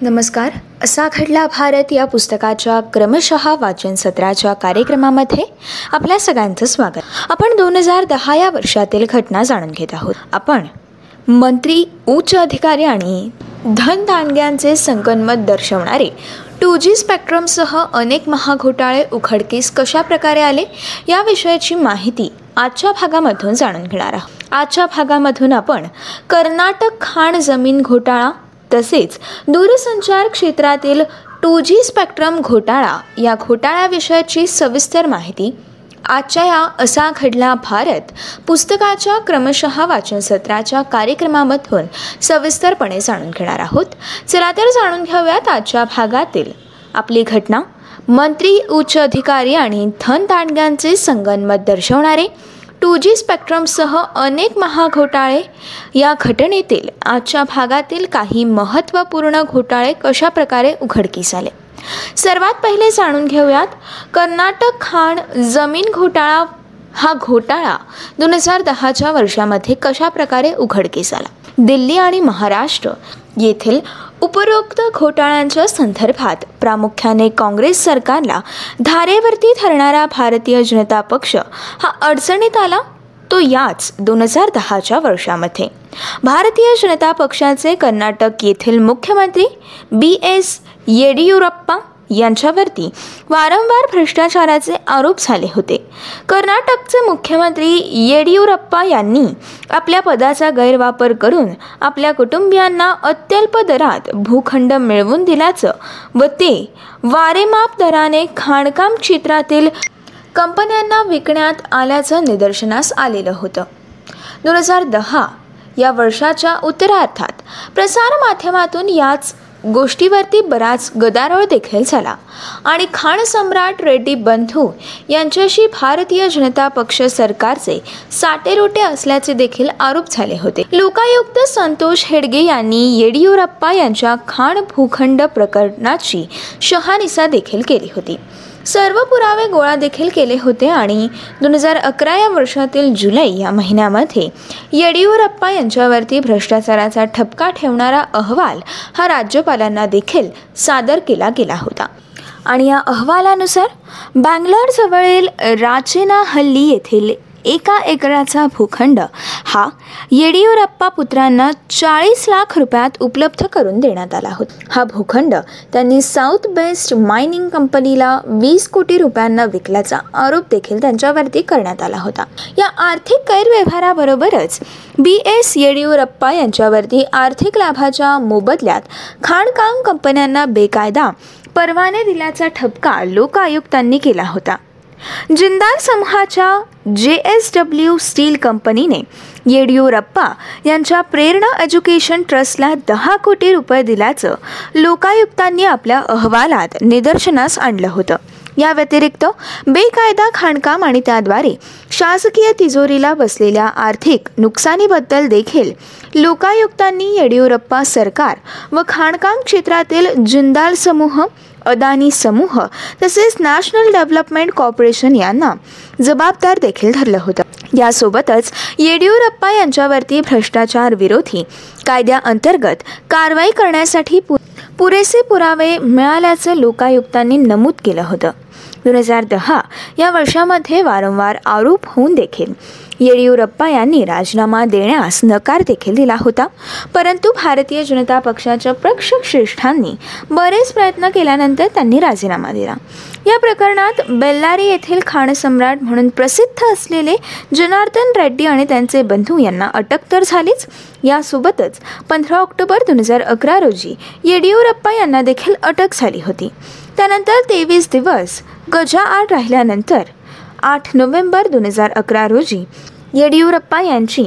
नमस्कार. असा घडला भारत या पुस्तकाच्या क्रमशः वाचन सत्राच्या कार्यक्रमामध्ये आपल्या सगळ्यांचं स्वागत. आपण दोन हजार दहा या वर्षातील घटना जाणून घेत आहोत. आपण मंत्री उच्च अधिकारी आणि धन दांडग्यांचे संगनमत दर्शवणारे टू जी स्पेक्ट्रमसह अनेक महाघोटाळे उघडकीस कशा प्रकारे आले या विषयाची माहिती आजच्या भागामधून जाणून घेणार आहोत. आजच्या भागामधून आपण कर्नाटक खाण जमीन घोटाळा तसेच दूरसंचार क्षेत्रातील टू जी स्पेक्ट्रम घोटाळा या घोटाळ्याविषयाची सविस्तर माहिती आजच्या या असा घडला भारत पुस्तकाच्या क्रमशः वाचन सत्राच्या कार्यक्रमामधून सविस्तरपणे जाणून घेणार आहोत. चला तर जाणून घेऊयात आजच्या भागातील आपली घटना. मंत्री उच्च अधिकारी आणि धन दांडग्यांचे संगनमत दर्शवणारे टू जी स्पेक्ट्रमसह अनेक महाघोटाळे या घटनेतील आजच्या भागातील काही महत्त्वपूर्ण घोटाळे कशा प्रकारे उघडकीस आले? सर्वात पहिले जाणून घेऊयात कर्नाटक खाण जमीन घोटाळा हा घोटाळा दोन हजार दहाच्या वर्षामध्ये कशा प्रकारे उघडकीस आला? दिल्ली आणि महाराष्ट्र येथील उपरोक्त घोटाळ्यांच्या संदर्भात प्रामुख्याने काँग्रेस सरकारला धारेवरती ठरणारा भारतीय जनता पक्ष हा अडचणीत आला? तो याच दोन हजार दहाच्या वर्षामध्ये. भारतीय जनता पक्षाचे कर्नाटक येथील मुख्यमंत्री बी एस येडियुरप्पा यांच्यावरती वारंवार भ्रष्टाचाराचे आरोप झाले होते. कर्नाटकचे मुख्यमंत्री येडियुरप्पा यांनी आपल्या पदाचा गैरवापर करून आपल्या कुटुंबियांना अत्यल्प दरात भूखंड मिळवून दिल्याचं व ते वारेमाप दराने खाणकाम क्षेत्रातील कंपन्यांना विकण्यात आल्याचं निदर्शनास आलेलं होतं. दोन हजार दहा या वर्षाच्या उत्तरार्थात प्रसारमाध्यमातून याच गोष्टीवरती बराच गदारोळ देखील झाला. आणि खाण सम्राट रेड्डी बंधू यांच्याशी भारतीय जनता पक्ष सरकारचे साटेरोटे असल्याचे देखील आरोप झाले होते. लोकायुक्त संतोष हेडगे यांनी येडियुरप्पा यांच्या खाण भूखंड प्रकरणाची शहानिसा देखील केली होती. सर्व पुरावे गोळा देखील केले होते आणि दोन हजार अकरा या वर्षातील जुलै या महिन्यामध्ये येडियुरप्पा यांच्यावरती भ्रष्टाचाराचा ठपका ठेवणारा अहवाल हा राज्यपालांना देखील सादर केला गेला होता. आणि या अहवालानुसार बँगलोरजवळील राचेना हल्ली येथील एका एकराचा भूखंड हा येडियुरप्पा पुत्रांना चाळीस लाख रुपयात उपलब्ध करून देण्यात आला होता. हा भूखंड त्यांनी साऊथ बेस्ट मायनिंग कंपनीला वीस कोटी रुपयांना विकल्याचा आरोप देखील त्यांच्यावरती करण्यात आला होता. या आर्थिक गैरव्यवहाराबरोबरच बी एस येडियुरप्पा यांच्यावरती आर्थिक लाभाच्या मोबदल्यात खाणकाम कंपन्यांना बेकायदा परवाने दिल्याचा ठपका लोकायुक्तांनी केला होता. जिंदाल समूहाच्या जे एस डब्ल्यू स्टील कंपनीने येडियुरप्पा यांच्या प्रेरणा एज्युकेशन ट्रस्टला दहा कोटी रुपये दिल्याचं लोकायुक्तांनी आपल्या अहवालात निदर्शनास आणलं होतं. या व्यतिरिक्त बेकायदा खाणकाम आणि त्याद्वारे शासकीय तिजोरीला बसलेल्या आर्थिक नुकसानीबद्दल देखील लोकायुक्तांनी येडियुरप्पा सरकार व खाणकाम क्षेत्रातील जिंदाल समूह अदानी समूह तसेच नॅशनल डेव्हलपमेंट कॉर्पोरेशन यांना जबाबदार देखील धरलं होतं. यासोबतच येडियुरप्पा यांच्यावरती भ्रष्टाचार विरोधी कायद्याअंतर्गत कारवाई करण्यासाठी पु पुरेसे पुरावे मिळाल्याचं लोकायुक्तांनी नमूद केलं होतं. दोन हजार दहा या वर्षामध्ये वारंवार आरोप होऊन देखील येडियुरप्पा यांनी राजीनामा देण्यास नकार देखील दिला होता. परंतु भारतीय जनता पक्षाच्या प्रक्षक श्रेष्ठांनी बरेच प्रयत्न केल्यानंतर त्यांनी राजीनामा दिला. या प्रकरणात बेल्लारी येथील खाणसम्राट म्हणून प्रसिद्ध असलेले जनार्दन रेड्डी आणि त्यांचे बंधू यांना अटक तर झालीच. यासोबतच पंधरा ऑक्टोबर दोन हजार अकरा रोजी येडियुरप्पा यांना देखील अटक झाली होती. त्यानंतर तेवीस दिवस गजाआड राहिल्यानंतर आठ नोव्हेंबर दोन हजार अकरा रोजी येडियुरप्पा यांची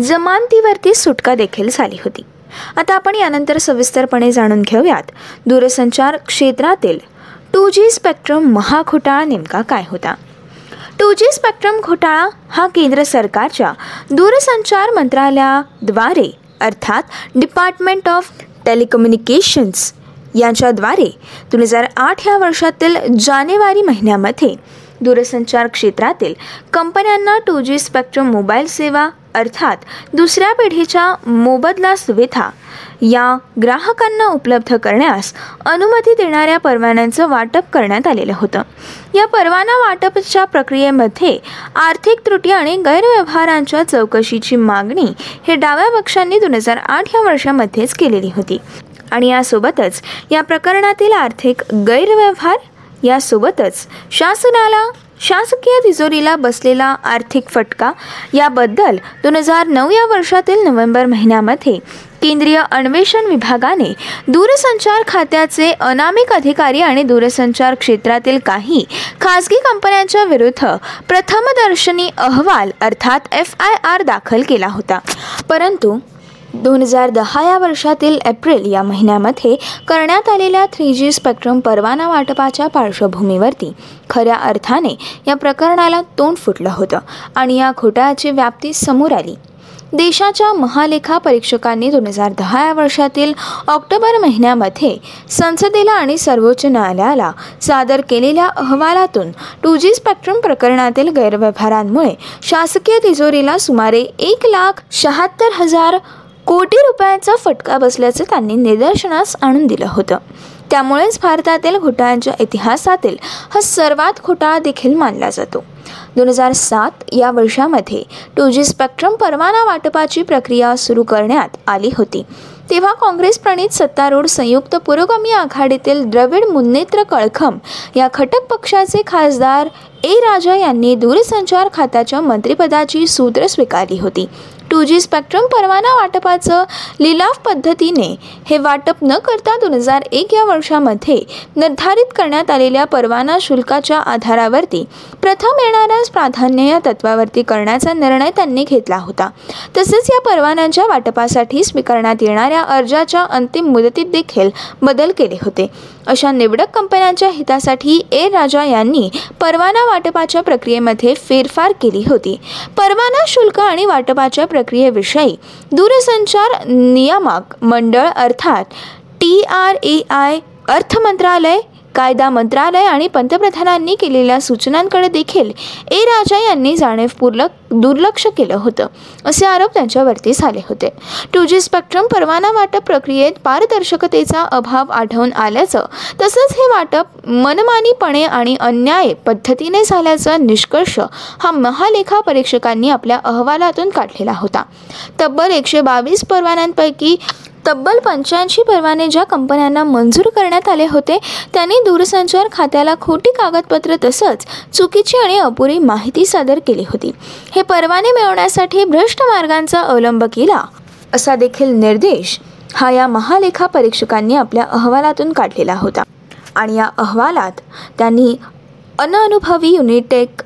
जमानतीवरती सुटका देखील झाली होती. आता आपण यानंतर सविस्तरपणे जाणून घेऊयात. दूरसंचार क्षेत्रातील टू जी स्पेक्ट्रम महाघोटाळा नेमका काय होता? टू जी स्पेक्ट्रम घोटाळा हा केंद्र सरकारच्या दूरसंचार मंत्रालयाद्वारे अर्थात डिपार्टमेंट ऑफ टेलिकम्युनिकेशन्स यांच्याद्वारे दोन हजार आठ या वर्षातील जानेवारी महिन्यामध्ये दूरसंचार क्षेत्रातील कंपन्यांना टू जी स्पेक्ट्रम मोबाईल सेवा अर्थात दुसऱ्या पिढीच्या मोबदला सुविधा या ग्राहकांना उपलब्ध करण्यास अनुमती देणाऱ्या परवान्यांचं वाटप करण्यात आलेलं होतं. या परवाना वाटपच्या प्रक्रियेमध्ये आर्थिक त्रुटी आणि गैरव्यवहारांच्या चौकशीची मागणी हे डाव्या पक्षांनी दोन हजार आठ या वर्षामध्येच केलेली होती. आणि यासोबतच या प्रकरणातील आर्थिक गैरव्यवहार यासोबतच शासनाला शासकीय तिजोरीला बसलेला आर्थिक फटका याबद्दल दोन हजार नऊ या वर्षातील नोव्हेंबर महिन्यामध्ये केंद्रीय अन्वेषण विभागाने दूरसंचार खात्याचे अनामिक अधिकारी आणि दूरसंचार क्षेत्रातील काही खासगी कंपन्यांच्या विरुद्ध प्रथमदर्शनी अहवाल अर्थात एफ आय आर दाखल केला होता. परंतु दोन हजार दहा या वर्षातील एप्रिल या महिन्यामध्ये करण्यात आलेल्या थ्री जी स्पेक्ट्रम परवाना वाटपाच्या पार्श्वभूमीवरती खऱ्या अर्थाने या प्रकरणाला तोंड फुटलं होतं आणि या घोटाळ्याची व्याप्ती समोर आली. देशाच्या महालेखा परीक्षकांनी दोन हजार दहा या वर्षातील ऑक्टोबर महिन्यामध्ये संसदेला आणि सर्वोच्च न्यायालयाला सादर केलेल्या अहवालातून टू जी स्पेक्ट्रम प्रकरणातील गैरव्यवहारांमुळे शासकीय तिजोरीला सुमारे एक लाख शहात्तर हजार कोटी रुपयांचा फटका बसल्याचं त्यांनी निदर्शनास आणून दिलं होतं. त्यामुळेच भारतातील घोटाळ्यांच्या इतिहासातील हा सर्वात घोटाळा देखील मानला जातो. दोन हजार सात या वर्षामध्ये टू जी स्पेक्ट्रम परवाना वाटपाची प्रक्रिया सुरू करण्यात आली होती. तेव्हा काँग्रेस प्रणित सत्तारूढ संयुक्त पुरोगामी आघाडीतील द्रविड मुन्नेत्र कळखम या खटक पक्षाचे खासदार ए राजा यांनी दूरसंचार खात्याच्या मंत्रिपदाची सूत्र स्वीकारली होती. टू जी स्पेक्ट्रम परवाना वाटपाचं लिलाव पद्धतीने हे वाटप न करता दोन हजार एक या वर्षामध्ये निर्धारित करण्यात आलेल्या परवाना शुल्काच्या आधारावरती प्रथम येणाऱ्यास प्राधान्य या तत्वावरती करण्याचा निर्णय त्यांनी घेतला होता. तसेच या परवान्यांच्या वाटपासाठी स्वीकारण्यात येणाऱ्या अर्जाच्या अंतिम मुदतीत देखील बदल केले होते. अशा निवडक कंपन्यांच्या हितासाठी ए राजा यांनी परवाना वाटपाच्या प्रक्रियेमध्ये फेरफार केली होती. परवाना शुल्क आणि वाटपाच्या प्रक्रियेविषयी दूरसंचार नियामक मंडळ अर्थात टी आर ए आय अर्थ मंत्रालय कायदा मंत्रालय आणि पंतप्रधानांनी केलेल्या सूचनांकडे देखील ए राजा यांनी जाणीवपूर्वक दुर्लक्ष केलं होतं. असे आरोप त्यांच्यावरती झाले होते. टू जी स्पेक्ट्रम परवाना वाटप प्रक्रियेत पारदर्शकतेचा अभाव आढळून आल्याचं तसंच हे वाटप मनमानीपणे आणि अन्याय पद्धतीने झाल्याचा निष्कर्ष हा महालेखा परीक्षकांनी आपल्या अहवालातून काढलेला होता. तब्बल एकशे बावीस परवान्यांपैकी तब्बल पंच्याऐंशी परवाने ज्या कंपन्यांना मंजूर करण्यात आले होते त्यांनी दूरसंचार खात्याला खोटी कागदपत्र तसंच चुकीची आणि अपुरी माहिती सादर केली होती. हे परवाने मिळवण्यासाठी भ्रष्ट मार्गांचा अवलंब केला. असा देखील निर्देश हा या महालेखा परीक्षकांनी आपल्या अहवालातून काढलेला होता. आणि या अहवालात त्यांनी अनअनुभवी युनिटेक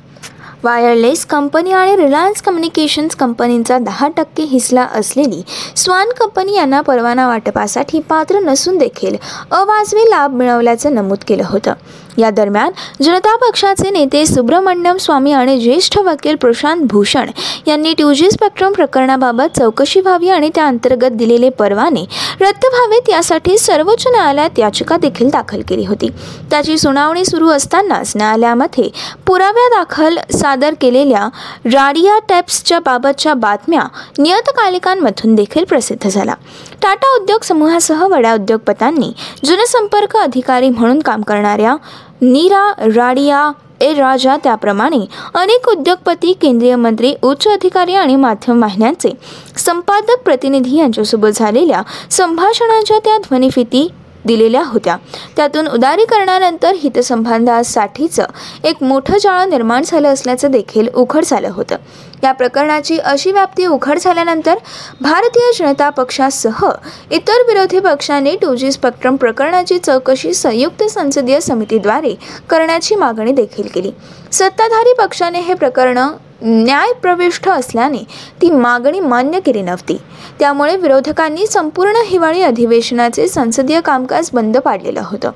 वायरलेस कंपनी आणि रिलायन्स कम्युनिकेशन्स कंपनींचा दहा टक्के हिस्सा असलेली स्वान कंपनी यांना परवाना वाटपासाठी पात्र नसून देखील अवाजवी लाभ मिळवल्याचं नमूद केलं होतं. या दरम्यान जनता पक्षाचे नेते सुब्रमण्यम स्वामी आणि ज्येष्ठ वकील प्रशांत भूषण यांनी टू जी स्पेक्ट्रम प्रकरणाबाबत चौकशी व्हावी आणि त्या अंतर्गत दिलेले परवाने रद्द व्हावेत यासाठी सर्वोच्च न्यायालयात याचिका देखील दाखल केली होती. त्याची सुनावणी सुरू असतानाच न्यायालयामध्ये पुराव्या दाखल सा सादर केलेल्या राडिया टॅप्सच्या बाबतच्या बातम्या नियतकालिकांमधून देखील प्रसिद्ध झाला टाटा उद्योग समूहासह वड्या उद्योगपतांनी जनसंपर्क अधिकारी म्हणून काम करणाऱ्या नीरा राडिया ए राजा त्याप्रमाणे अनेक उद्योगपती केंद्रीय मंत्री उच्च अधिकारी आणि माध्यम वाहिन्यांचे संपादक प्रतिनिधी यांच्यासोबत झालेल्या संभाषणांच्या त्या ध्वनिफिती दिलेल्या होत्या. त्यातून उदारीकरणानंतर हितसंबंधासाठीचं एक मोठं जाळं निर्माण झालं असल्याचं देखील उघड झालं होतं. या प्रकरणाची अशी व्याप्ती उघड झाल्यानंतर भारतीय जनता पक्षासह इतर विरोधी पक्षांनी टू जी स्पेक्ट्रम प्रकरणाची चौकशी संयुक्त संसदीय समितीद्वारे करण्याची मागणी देखील केली. सत्ताधारी पक्षाने हे प्रकरण न्यायप्रविष्ट असल्याने ती मागणी मान्य केली नव्हती. त्यामुळे विरोधकांनी संपूर्ण हिवाळी अधिवेशनाचे संसदीय कामकाज बंद पाडलेलं होतं.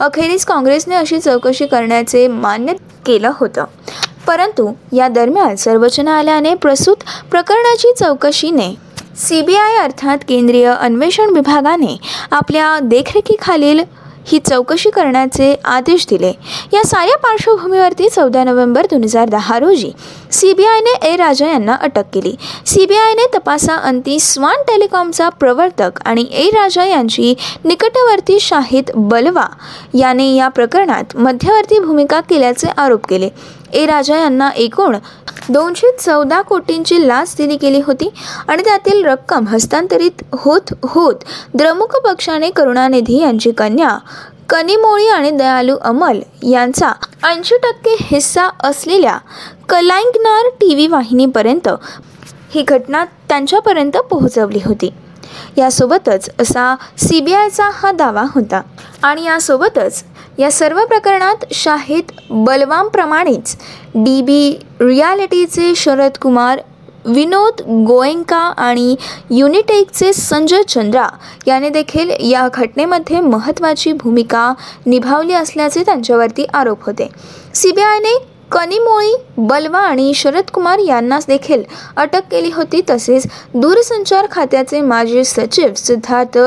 अखेरीस काँग्रेसने अशी चौकशी करण्याचे मान्य केलं होतं. परंतु या दरम्यान सर्वोच्च न्यायालयाने प्रसूत प्रकरणाची चौकशीने सी बी आय अर्थात केंद्रीय अन्वेषण विभागाने आपल्या देखरेखीखालील ही चौकशी करण्याचे आदेश दिले. या साऱ्या पार्श्वभूमीवरती चौदा नोव्हेंबर दोन हजार दहा रोजी सी बी आयने ए राजा यांना अटक केली. सी बी आयने तपासाअंती स्वान टेलिकॉमचा प्रवर्तक आणि ए राजा यांची निकटवर्ती शाहिद बलवा याने या प्रकरणात मध्यवर्ती भूमिका केल्याचे आरोप केले. ए राजा यांना एकूण दोनशे चौदा कोटींची लाच दिली गेली होती आणि त्यातील रक्कम हस्तांतरित होत होत द्रमुक पक्षाने करुणानिधी यांची कन्या कनिमोळी आणि दयालू अमल यांचा ऐंशी टक्के हिस्सा असलेल्या कलाइंगनार टी व्ही वाहिनीपर्यंत ही घटना त्यांच्यापर्यंत पोहोचवली होती. यासोबतच असा सी बी आयचा हा दावा होता. आणि यासोबतच या सर्व प्रकरणात शाहिद बलवामप्रमाणेच डी बी रियालिटीचे शरद कुमार विनोद गोएंका आणि युनिटेकचे संजय चंद्रा याने देखील या घटनेमध्ये महत्त्वाची भूमिका निभावली असल्याचे त्यांच्यावरती आरोप होते. सी बी आयने कनिमोळी बलवा आणि शरद कुमार यांनाच देखील अटक केली होती. तसेच दूरसंचार खात्याचे माजी सचिव सिद्धार्थ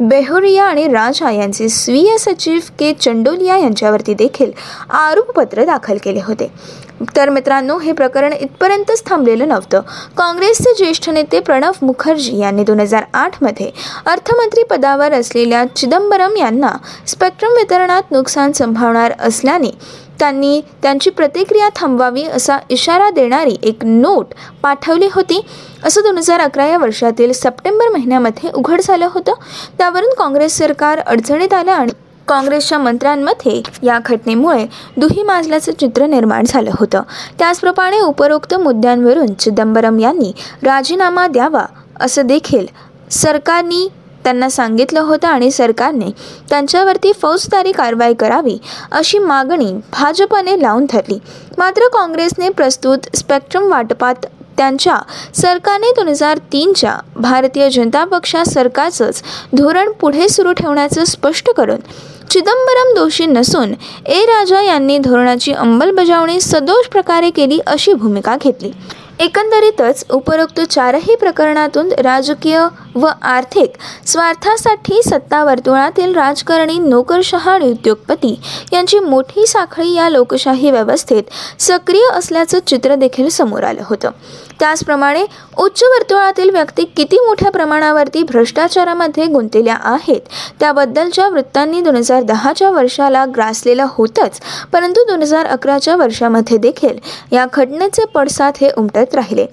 बेहोरिया आणि राजा यांचे स्वीय सचिव के. चंडोलिया यांच्यावरती देखील आरोपपत्र दाखल केले होते. तर मित्रांनो हे प्रकरण इथपर्यंतच थांबलेलं नव्हतं. काँग्रेसचे ज्येष्ठ नेते प्रणव मुखर्जी यांनी दोन हजार आठमध्ये अर्थमंत्री पदावर असलेल्या चिदंबरम यांना स्पेक्ट्रम वितरणात नुकसान संभावणार असल्याने त्यांनी त्यांची प्रतिक्रिया थांबवावी असा इशारा देणारी एक नोट पाठवली होती. असं दोन हजार अकरा या वर्षातील सप्टेंबर महिन्यामध्ये उघड झालं होतं. त्यावरून काँग्रेस सरकार अडचणीत आलं आणि काँग्रेसच्या मंत्र्यांमध्ये या घटनेमुळे दुही माजल्याचं चित्र निर्माण झालं होतं. त्याचप्रमाणे उपरोक्त मुद्द्यांवरून चिदंबरम यांनी राजीनामा द्यावा असं देखील सरकारनी त्यांना सांगितलं होतं आणि सरकारने त्यांच्यावरती फौजदारी कारवाई करावी अशी मागणी भाजपने लावून धरली. मात्र काँग्रेसने प्रस्तुत स्पेक्ट्रम वाटपात त्यांच्या सरकारने दोन हजार तीनच्या भारतीय जनता पक्षा सरकारचंच धोरण पुढे सुरू ठेवण्याचं स्पष्ट करून चिदंबरम दोषी नसून ए राजा यांनी धोरणाची अंमलबजावणी सदोष प्रकारे केली अशी भूमिका घेतली. एकंदरीतच उपरोक्त चारही प्रकरणातून राजकीय व आर्थिक स्वार्थासाठी सत्ता वर्तुळातील राजकारणी नोकरशहा आणि उद्योगपती यांची मोठी साखळी या लोकशाही व्यवस्थेत सक्रिय असल्याचं चित्र देखील समोर आलं होतं. त्याचप्रमाणे उच्च वर्तुळातील व्यक्ती किती मोठ्या प्रमाणावरती भ्रष्टाचारामध्ये गुंतलेल्या आहेत? त्याबद्दलच्या वृत्तांनी दोन हजार दहाच्या वर्षाला ग्रासलेलं होतंच परंतु दोन हजार अकराच्या वर्षामध्ये देखील या घटनेचे पडसाद हे उमटत राहिले.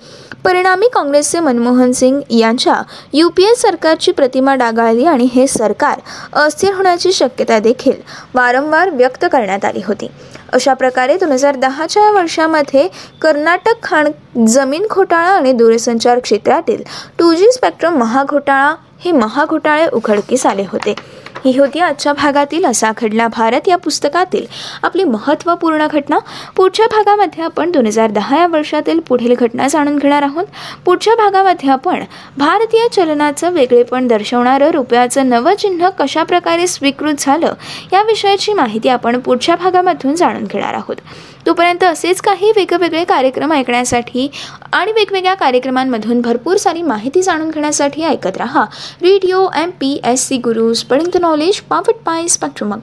परिणामी काँग्रेसचे मनमोहन सिंग यांच्या यू पी ए सरकारची प्रतिमा डागाळली आणि हे सरकार अस्थिर होण्याची शक्यता देखील वारंवार व्यक्त करण्यात आली होती. अशा प्रकारे दोन हजार दहाच्या वर्षामध्ये कर्नाटक खाण जमीन घोटाळा आणि दूरसंचार क्षेत्रातील टू जी स्पेक्ट्रम महाघोटाळा हे महाघोटाळे उघडकीस आले होते. ही होती. आजच्या भागातील असा घडला भारत या पुस्तकातील आपली महत्त्वपूर्ण घटना. पुढच्या भागामध्ये आपण दोन हजार दहा या वर्षातील पुढील घटना जाणून घेणार आहोत. पुढच्या भागामध्ये आपण भारतीय चलनाचं वेगळेपण दर्शवणारं रुपयाचं नवं चिन्ह कशा प्रकारे स्वीकृत झालं या विषयाची माहिती आपण पुढच्या भागामधून जाणून घेणार आहोत. तोपर्यंत असेच काही वेगवेगळे कार्यक्रम ऐकण्यासाठी आणि वेगवेगळ्या कार्यक्रमांमधून भरपूर सारी माहिती जाणून घेण्यासाठी ऐकत रहा. Radio M P S C Guru स्पडिंग the knowledge पावट पाय स्पॅक्ट्रम